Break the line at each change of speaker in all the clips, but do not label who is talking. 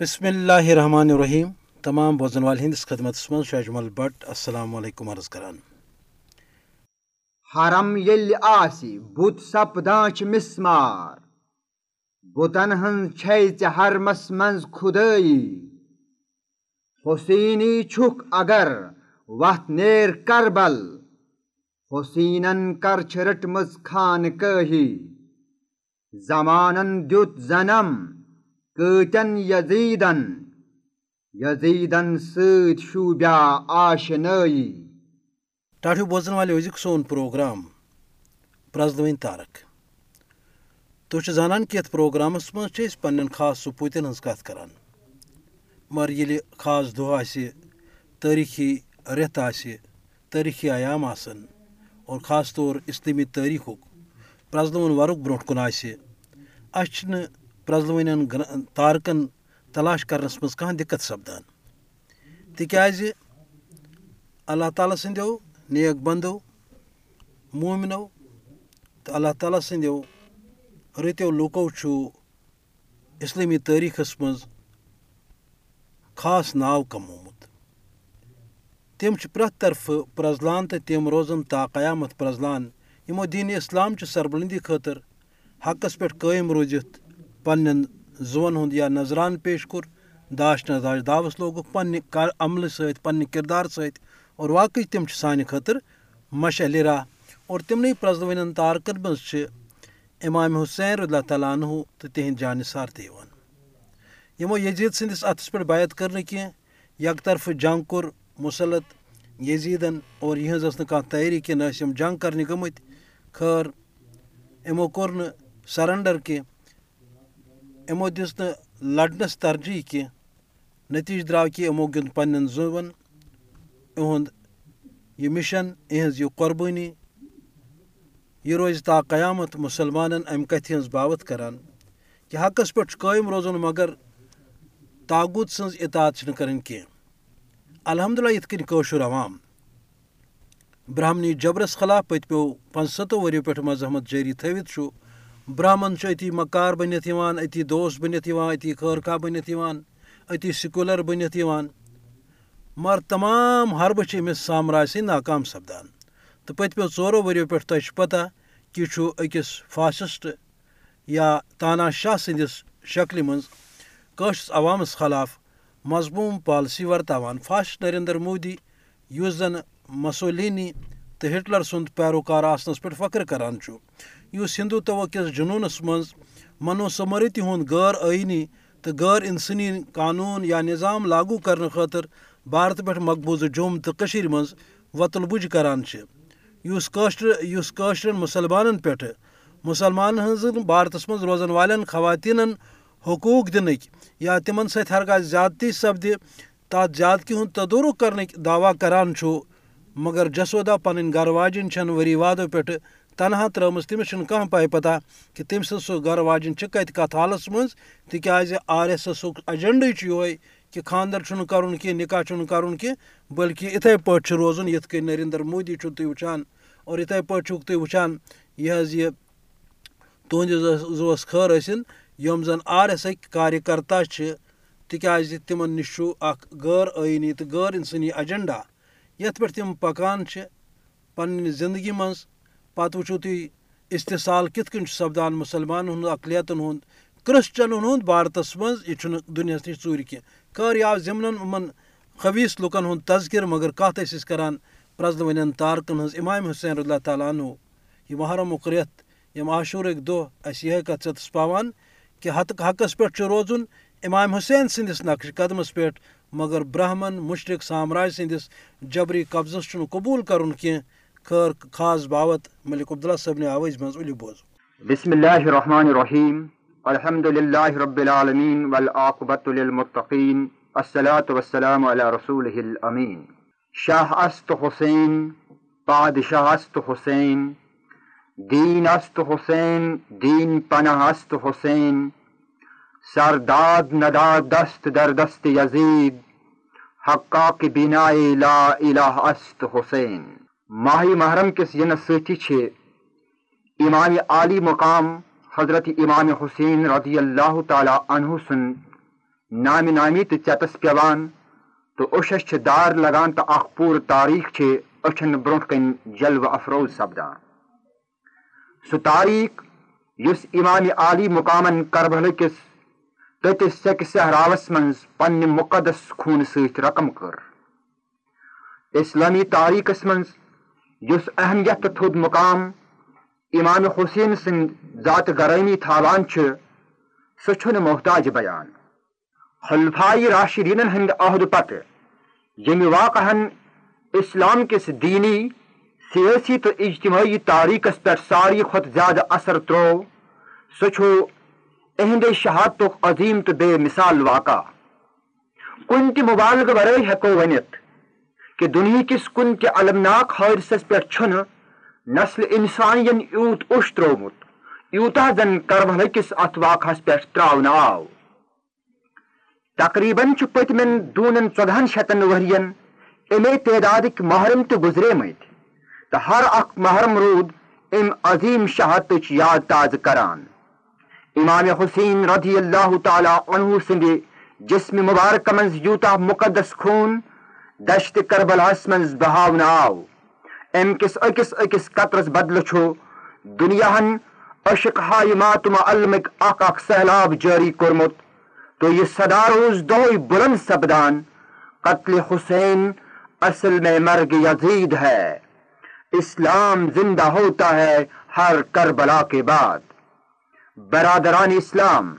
بسم اللہ الرحمن الرحیم تمام بوزن وال ہندس خدمت من اجمل بٹ السلام علیکم عرض کران
حرم یل آسی بت سپدان مسمار بتن ہن چھے چھ حرمس منز خدائی حسینی چھک اگر وت نیر کربل حسینن کر رٹمز خان کہی زمانن دیت زنم کتن یزیدن یزیدن سید شوبیا آشنائی
ٹاٹو بوزن والے أزیُک سون پروگرام پرٛزلوٕنۍ تارک تُہۍ چھِو زانان کہِ یَتھ پروگرامَس منٛز چھِ أسۍ پننٮ۪ن خاص سپوٗتٮ۪ن ہٕنٛز کَتھ کَران مگر ییٚلہِ خاص دۄہ آسہِ تٲریٖخی رٮ۪تھ آسہِ تٲریٖخی عیام آسان اور خاص طور اِسلٲمی تٲریٖخُک پرٛزلوُن وَرُک برونٛٹھ کُن آسہِ اَسہِ چھِنہٕ پرٛزلوٕنٮ۪ن تارکَن تلاش کَرنَس منٛز کانٛہہ دِقت سَپدان۔ تِکیٛازِ اللہ تعالیٰ سٕنٛدیو نیک بنٛدو، مومنو تہٕ اللہ تعالیٰ سٕنٛدیو رٕتیو لُکو چھُ اِسلٲمی تٲریٖخَس منٛز خاص ناو کمومُت تِم چھِ پرٛٮ۪تھ طرفہٕ پرٛزلان تہٕ تِم تا قیامَتھ پرٛزلان یِمو دیٖنہِ اِسلام چہِ سربلندی خٲطرٕ حقَس پٮ۪ٹھ قٲیِم روٗزِتھ پنٛنٮ۪ن زُوَن ہُنٛد یا نظران پیش کوٚر داش نظاش داوَس لوگُکھ پنٛنہِ عملہٕ سۭتۍ پنٛنہِ کِردار سۭتۍ اور واقعٕے تِم چھِ سانہِ خٲطرٕ مشلِرا اور تِمنٕے پرٛزلوٕنٮ۪ن تارکَن منٛز چھِ اِمام حُسین اللہ تعالیٰ عنہ تہٕ تِہِنٛدۍ جانِثار تہِ یِوان۔ یِمو یزیٖد سٕنٛدِس اَتھَس پٮ۪ٹھ بیت کٔر نہٕ کینٛہہ یکطرفہٕ جنٛگ کوٚر مُسلط اور یِہٕنٛز ٲس نہٕ کانٛہہ تیٲری کینٛہہ نہ ٲسۍ یِم جنٛگ کَرنہِ گٔمٕتۍ سرنڈر کینٛہہ۔ یِمو دِژ نہٕ لَڑنَس ترجی کینٛہہ نٔتیٖجہٕ درٛاو کہِ یِمو گیُنٛد پنٛنٮ۪ن زُوَن یِہُنٛد یہِ مِشن یِہٕنٛز یہِ قۄربٲنی یہِ روزِ تا قیامت مُسلمانن اَمہِ کَتھِ ہٕنٛز باوت کران کہِ حقس پٮ۪ٹھ چھُ قٲیِم روزُن مگر تاغوٗت سٕنٛز اطاد چھِنہٕ کَرٕنۍ کینٛہہ الحمدُاللہ یِتھ کٔنۍ کٲشُر عوام برہمنی جبرس خلاف پت پٔتمیو پانٛژستو ؤرِیو پٮ۪ٹھ مذہمت جٲری تھٲوِتھ چھُ برہمن چھُ أتی مکار بٔنِتھ یِوان أتی دوس بٔنِتھ یِوان أتی خٲرخاہ بٔنِتھ یِوان مگر تمام حربہٕ چھِ أمِس سامراج سٕنٛدۍ ناکام سپدان تہٕ پٔتمیو ژورو ؤرِیو پٮ۪ٹھ تۄہہِ چھُ پتہ کہِ یہِ چھُ یا تانا شاہ سٕنٛدِس شکلہِ منٛز کٲشرِس عوامَس خلاف مضموٗم پالسی ورتاوان فاسٹ نریندر مودی یُس زَن مسولینی تہٕ ہٹلر سُنٛد پیروکار آسنَس پٮ۪ٹھ فخر کران چھُ یُس ہِندوٗتوا کِس جنوٗنَس منٛز منوسمرتی ہُنٛد غٲر ٲیٖنی تہٕ غٲر اِنسٲنی قانوٗن یا نِظام لاگوٗ کرنہٕ خٲطرٕ بھارتہٕ پٮ۪ٹھ مقبوٗضہٕ جوٚم تہٕ کٔشیٖرِ منٛز وۄتُل بُج کران چھِ یُس کٲشرِ یُس کٲشرٮ۪ن بھارتس منٛز روزن والٮ۪ن خواتیٖنن حقوٗق دِنٕکۍ یا تِمن سۭتۍ ہر کانٛہہ زیادتی سپدِ تَتھ زیادتی ہُنٛد تدورُک کرنٕکۍ دعوا کران مگر جسودا پنٕنۍ گرٕ واجِنۍ چھنہٕ ؤری وادو پٮ۪ٹھٕ تنہا ترٲمٕژ تٔمِس چھُنہٕ کانٛہہ پتہ کہِ تٔمۍ سٕنٛز سُہ گرٕ واجِنۍ چھِ کتہِ کتھ حالس منٛز، تِکیازِ آر ایس ایسُک ایجنڈے چھُ یِہوے کہِ خانٛدر چھُنہٕ کرُن کینٛہہ، نِکاح چھُنہٕ کرُن پٲٹھۍ چھُ روزُن، یِتھ کٔنۍ نریندر مودی چھُو تُہۍ وٕچھان، اور یِتھٕے پٲٹھۍ چھُکھ تُہۍ وٕچھان، یہِ حظ یہِ تُہنٛدِس زُوَس خٲر ٲسِن، یِم زَن آر ایس اکۍ کاریکرتا چھِ، تِکیازِ تِمن نِش چھُ اکھ غٲر ٲیٖنی تہٕ غٲر اِنسٲنی ایجنڈا یَتھ پٮ۪ٹھ تِم پَکان چھِ زندگی منٛز پَتہٕ وٕچھِو تُہۍ اِستِصال کِتھ کٔنۍ چھُ سپدان مُسلمانن ہُنٛد، اقلیتن ہُنٛد، کرسچنن ہُنٛد، بھارتس منٛز، یہِ چھُنہٕ دُنیاہَس نِش ژوٗرِ کینٛہہ۔ آو ضِمنن، یِمن خویٖس لُکن ہُنٛد تذکِر، مگر کَتھ ٲسۍ کران؟ پرٛزلوٕنٮ۪ن تارکن ہٕنٛز اِمام حُسین اللہ تعالیٰ عنہ۔ یہِ محرمُک رٮ۪تھ یِم عاشوٗرٕکۍ دۄہ اَسہِ یِہے کَتھ ژٔتٕس پاوان کہِ حتہٕ حقس پٮ۪ٹھ چھُ روزُن اِمام حُسین سٕنٛدِس نقشہِ قدمس پٮ۪ٹھ، مگر برہمن مُشرق سامراج سٕنٛدِس جبری قبضس چھُنہٕ قبوٗل کرُن خٲر خاص باوت ملک عبداللہ صٲبنہِ آوٲزِ منٛز اُلہِ بوز.
بسم اللہ الرحمن الرحیم. الحمد للہ رب العالمین والعاقبۃ للمتقین. الصلاۃ والسلام علی رسول الامین. شاہ است حسین بادشاہ است حسین. دین است حسین، دین پناہ است حسین. سرداد نداد دست در دست یزید. حقا کہ بنا لا الہ است حسین. ماہی محرم کس ینس سۭتی چھِ امام عالی مقام حضرت امام حسین رضی اللہ تعالیٰ عنہ سُنٛد نامہ نامی تو چتس پیوان۔ تو اوشس دار لگان تو اخ پور تاریخ اچھن برو کن جلو افروز سپدان۔ سہ تاریخ اس امام عالی مقامن کربل کس تتس سیکہ صحراوس من پنہ مقدس خون ست رقم کر۔ اسلامی تاریخس من اس اہمیت تھود مقام، امام حسین سند ذات گرامی تھاوان سہ محتاج بیان۔ خلفائی راشدین ہند عہد پتہ یم یعنی واقعہن اسلام کس دینی، سیاسی تو اجتماعی تاریخس پہ ساری کھت زیادہ اثر ترو سہ اہند شہادت عظیم تو بے مثال واقع۔ کن تہ مبالغ ورائے ہیکو ونت کہ دنیا کس کن تہ المناک حادثس پہ نسل انسانین یوت اوش ترومت یوتہ زن کربل کس ات واقعس پہ تراؤن آو۔ تقریباً پتمن دونن ژۄدہن شیتن ورین امے تعدادک محرم تو گزرے مت تو ہر اخ محرم رود، ام عظیم شہادت یاد تازہ کران۔ امام حسین رضی اللہ تعالی عنہ سند جسم مبارک منز یوتا مقدس خون دشت کربلاس منز بہاون آو ام کس اکس اکس قطرس بدل چھو۔ دنیا ہن اشق ہائی ماتما علمک اک اک سہلاب جاری کرمت۔ تو یہ صدا روز دوئی بلند سبدان قتل حسین اصل میں مرگ یزید ہے۔ اسلام زندہ ہوتا ہے ہر کربلا کے بعد۔ برادران اسلام،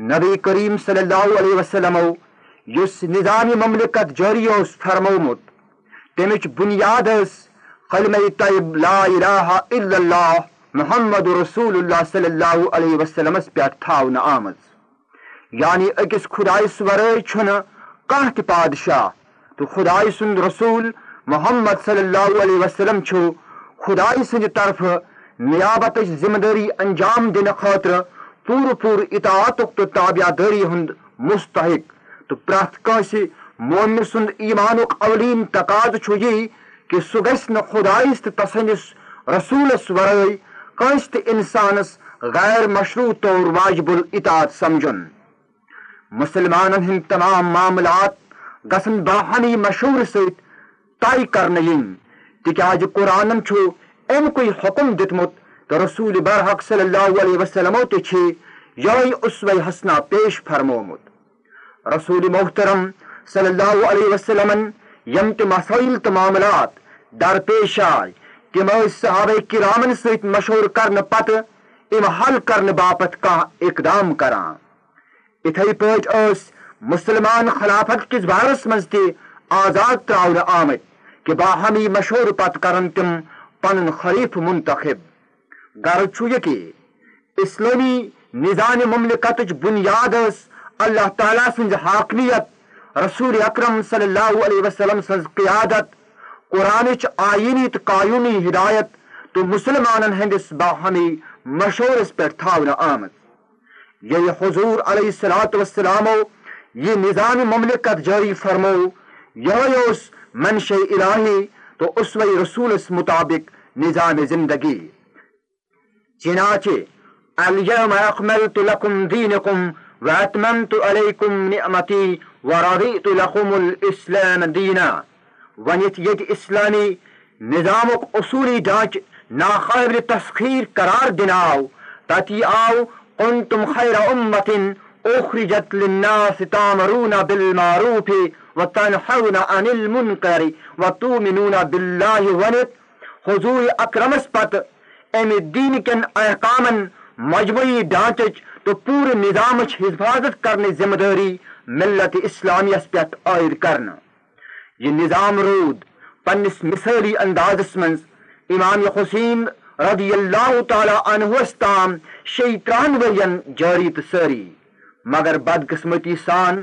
نبی کریم صلی اللہ علیہ وسلم یس نظام مملکت جاری اس فرمومت تمچ بنیاد اس کلمہ طیب لا الہ الا اللہ محمد رسول اللہ صلی اللہ علیہ وسلم پہ تھاون آمز یعنی اکس خدائس ورائے چھن کانہ تہ پادشاہ، تو خدائی سند رسول محمد صلی اللہ علیہ وسلم چھو سند طرف نیابت ذمہ داری انجام دن خاطر پور پور اطاعت تو تابع داری ہند مستحق۔ تو پرت کنس مومن سند ایمان اولین تقاض یہ کہ سہ گھ خدائس تو تسندس رسولس ورائے کنس تہ انسانس غیر مشروع طور واجب الاطاعت سمجھن۔ مسلمان ہند تمام معاملات گسن باہمی مشہور ست طے کرنے ین تکیاز قرآن چھو امکے حکم دتمت تو رسول برحق صلی اللہ علیہ وسلم تھی یہ اسوہ حسنہ پیش فرمومت۔ رسول محترم صلی اللہ علیہ وسلم یم تہ مسائل تو معاملات درپیش آئی تم صحابہ کرامن ست مشہور کرنے پتہ، ام حل کرنے باپت کھانا اقدام کران اتھے پاٹ مسلمان خلافت کس بارس مز آزاد تراؤن آمت کہ باہمی مشہور پتہ کرن تم پن خلیف منتخب۔ غرض یہ اسلامی نظام مملکت بنیاد اللہ تعالیٰ سن حاکمیت رسول اکرم صلی اللہ علیہ وسلم سن قیادت، قرآن آئینی تو قانونی ہدایت، تو مسلمان ہندس باہمی مشورس پہ تھاؤن آمد۔ یہ حضور علیہ السلاۃ وسلام یہ نظام مملکت جاری فرمو یہ منش الہی، تو اسوہ رسولس مطابق نظام زندگی۔ چنانچہ، اليوم اکملت لکم دینکم واتممت علیکم نعمتی ورضیت لکم الاسلام دینا ونیت یت اسلامی نظامک اصولی ڈانچ ناقابل تسخیر قرار دناو تاتی آو کنتم خیر امت اخرجت للناس تامرون بالمعروف وتنحون عن المنکر وتؤمنون بالله ونت حضور اکرمس پت ام دین کن احکامن مجموعی ڈانچ تو پورے نظام حفاظت کرنے ذمہ داری ملت اسلامیس پہ عائد کرنا۔ یہ نظام رود، پنس مثالی اندازس من امام حسین رضی اللہ تعالی عنہ تام شی تران ورین جاری تو ساری مگر بدقسمتی سان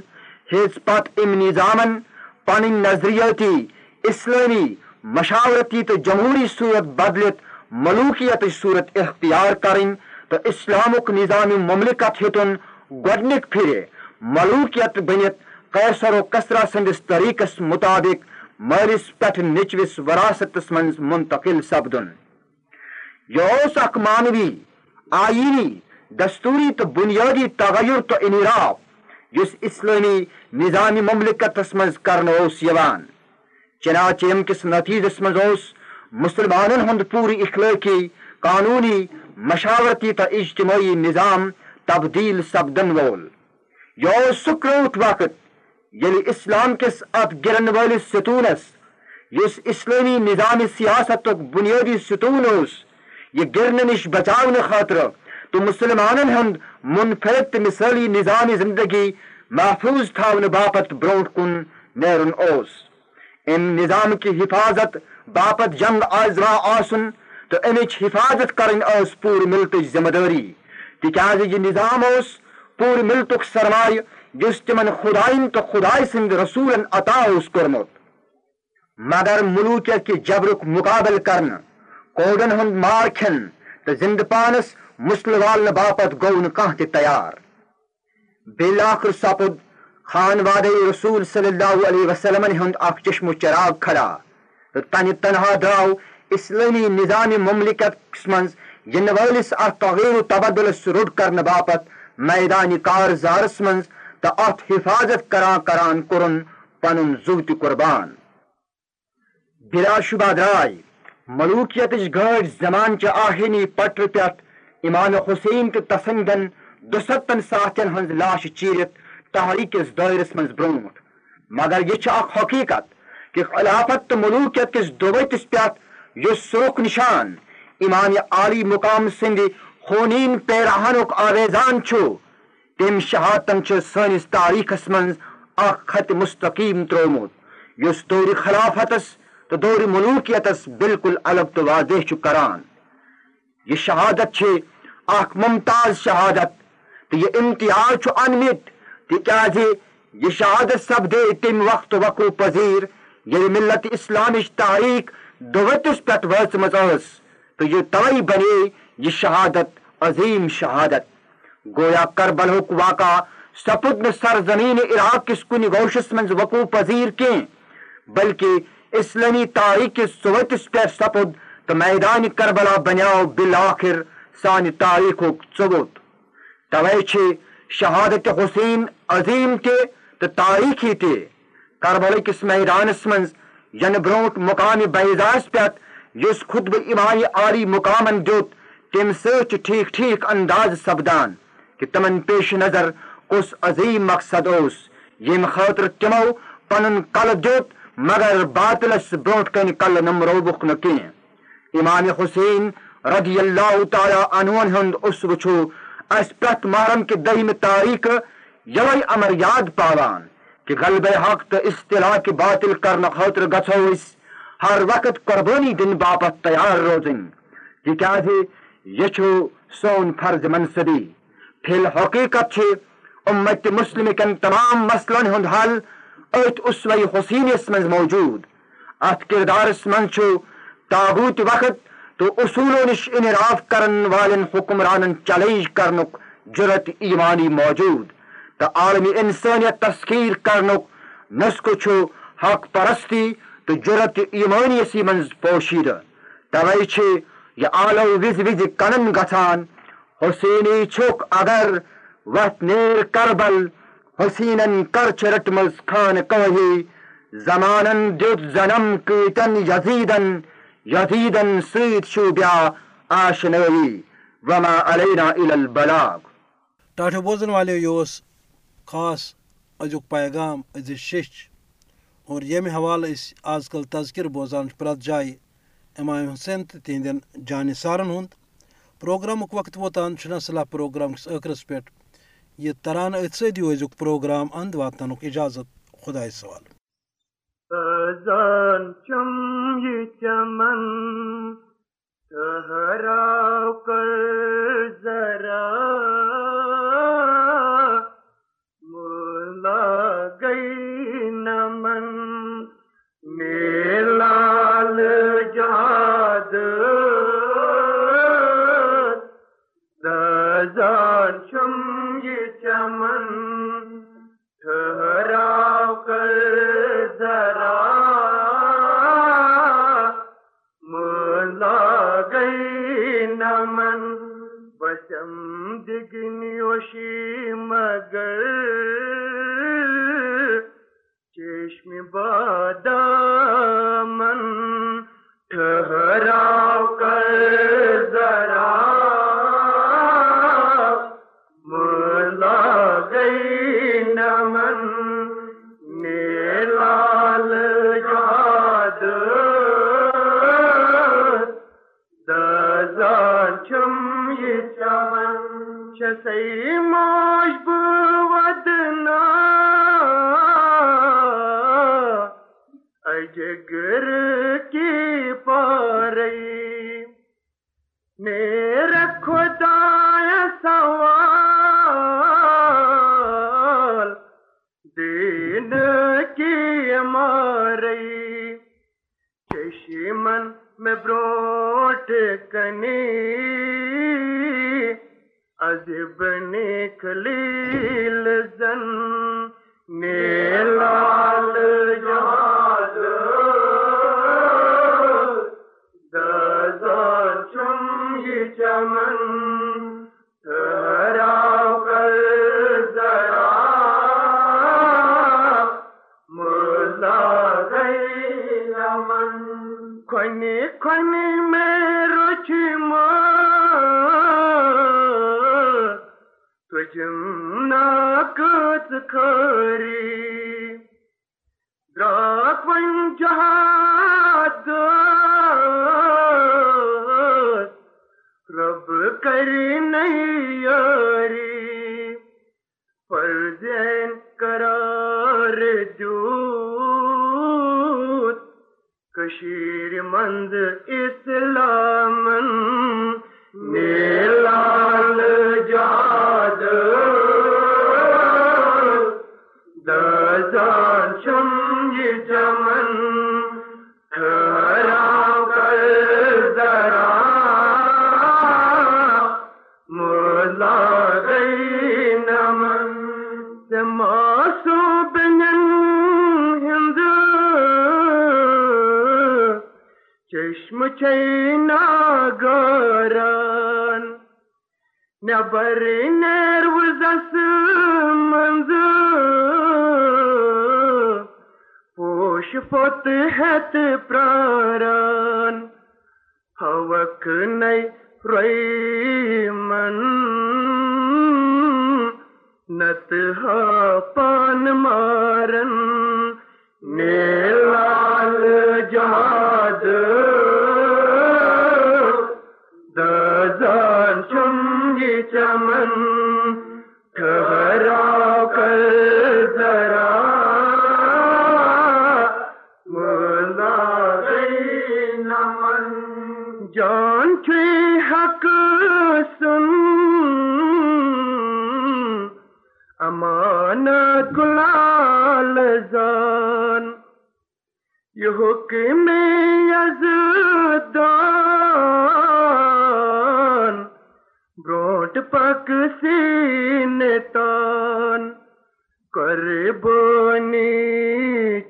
ہز پت ام نظامن پن نظریاتی اسلامی مشاورتی تو جمہوری صورت بدلت ملوکیت صورت اختیار کریں تو اسلامک نظام مملکت ہتن گڈنک پھر ملوکیت بنت قیصر و کسرا سندس طریقس مطابق مالس پہ نچوس وراثتس من منتقل سپدن۔ یہ اخ مانوی، آئینی، دستوری تو بنیادی تغیر تو انعراف یس اسلامی نظامی مملکتس مز کران چنانچہ ام کس نتیجس مز مسلمان ہند پور اخلاقی، قانونی مشاورتی تو اجتماعی نظام تبدیل سپدن وول یہ سہ کروٹ وقت یل اسلام کس ات گرن ولس ستونس اس۔ اسلامی نظام سیاست بنیادی ستون اس۔ یہ گرنے نش بچاؤ خاطر تو مسلمان ہند منفرد مثالی نظام زندگی محفوظ تھاؤن باپت بروٹ کن نیرن اوس۔ ام نظام کی حفاظت باپت جنگ آزرا آسن تو امچ حفاظت کرن اس پور ملک ذمہ داری تکیاز یہ نظام اس پور ملک سرمایہ، جس تمن خدائن تو خدائی سند رسولن عطا اس کرمت مگر ملوکیت کی جبرک مقابل کرن، کوڈن ہند مار کھن تو زند پانس مسل والن باپت گو نہ تیار۔ بالآخر سپد خان واد رسول صلی اللہ علیہ وسلم ہند اخ چشم چراغ کھڑا۔ تو تن تنہا درو اسلامی نظام مملکت من ین ولس ات تغیر و تبدلس رڈ کرنے باپت میدان کار زارس من تو ات حفاظت کران کران کورن پن زو تہ قربان۔ بلا شبہ درائے ملوکیت گاڑ زمان چہ آہینی پٹر پہ امام حسین تو تسنگن دستن ساتھن ہنز لاش چیرت تحریک دائرس من برونٹ مگر یہ اخ حقیقت کہ خلافت تو ملوکیت کس دوتس پہ یہ سرخ نشان امام عالی مقام سند خونین پیراہنک آویزان چھو۔ تم شہادتن چھ سنس تاریخس من اخ خط مستقیم ترومت اس دور خلافتس تو دور ملوکیتس بالکل الگ تو واضح کران۔ یہ شہادت اخ ممتاز شہادت۔ تو یہ امتیاز انمت۔ تاز یہ شہادت سپدے تم وقت وقوع پذیر۔ یہ ملت اسلامچ تاریخ دوتس پہ وچم تو یہ توئی بنے یہ شہادت، عظیم شہادت۔ گویا کربل واقع سپد سرزمین عراق کس کن گوشس من وقوع پذیر کی بلکہ اسلامی تاریخ کس سوتس پہ سپد تو میدان کربلا بنیاو بالآخر سان تاریخ ثبوت۔ توے شہادت حسین عظیم تہ تو تاریخی تہ کربل کس میدانس من یعنی ین بروٹ مقام بیزاس پہ اس خطب امام عالی مقامن دیت تم ست ٹھیک ٹھیک انداز سپدان کہ تمن پیش نظر کس عظیم مقصد اس یم خاطر تمو پن کل دیت مگر باطلس بروٹ کن کل نمروبک نہ امام حسین رضی اللہ تعالی عنہ ہند اس وچھو اس پرت محرم کے دہم تاریخ یوئی امر یاد پاوان۔ کہ غلب حق تو اصطلاح کے باطل کرنا خاطر گچھو اس ہر وقت قربانی دن باپت تیار روزن۔ جی تکیازِ یہ چھو سون فرض منصبی۔ فی الحقیقت امت مسلم کن تمام مسلن ہند حل ات اسوئی حسینس من موجود۔ ات کردارس من چھو تابوت وقت تو اصولوں نش انعراف کرن والن حکمرانن چیلنج کرنک جرت ایمانی موجود۔ تو عالمی انسانیت تسخیر کرنک نسکو چھو حق پرستی تو جرت ایمانی سی منز پوشیدہ. توئی چھے یہ آلو وز وز کنن گھان حسینی چھک اگر وت نیر کربل حسینن کرچ رٹمز خان کوہی زمانن دیت زنم کیتن یزیدن. یزیدن سید شوبیا آشنوی وما علینا الى البلاغ.
ٹاٹھو بوزن والے یہ خاص ازیک پیغام از شش اور یمہ حوالہ اس آز کل تذکر بوزان چھِ پرت جائے امام حسین تو تہندین جانثارن ہند۔ پروگرامک وقت ووتان صلاح پروگرام کس ٲخرس پہ یہ تران ات سۭتی ٲسۍزیُک پروگرام اند واتناونُک اجازت خۄدایس سوال۔ چمن ذرا۔
چسی موش بودنا۔ اجگر کی پارئی۔ میرے خدا سوال۔ دین کی مارئی۔ چشمن میں بروٹ کنی۔ عذب کلیل زن اب کری نہیں یاری۔ فرزین قرار جو کشیر مند سماسو بنن چشم چینا گاران نبر نروزس منز۔ پوش فوت ہت پراران۔ ہوک نئی ریمن نت پان مارن نیلا کوٹ بروٹ پک سینتان قربانی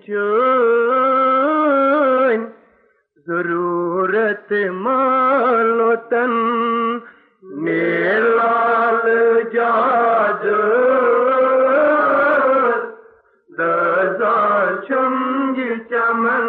چون ضرورت مالو تن نیلال جاد دزان چم چمن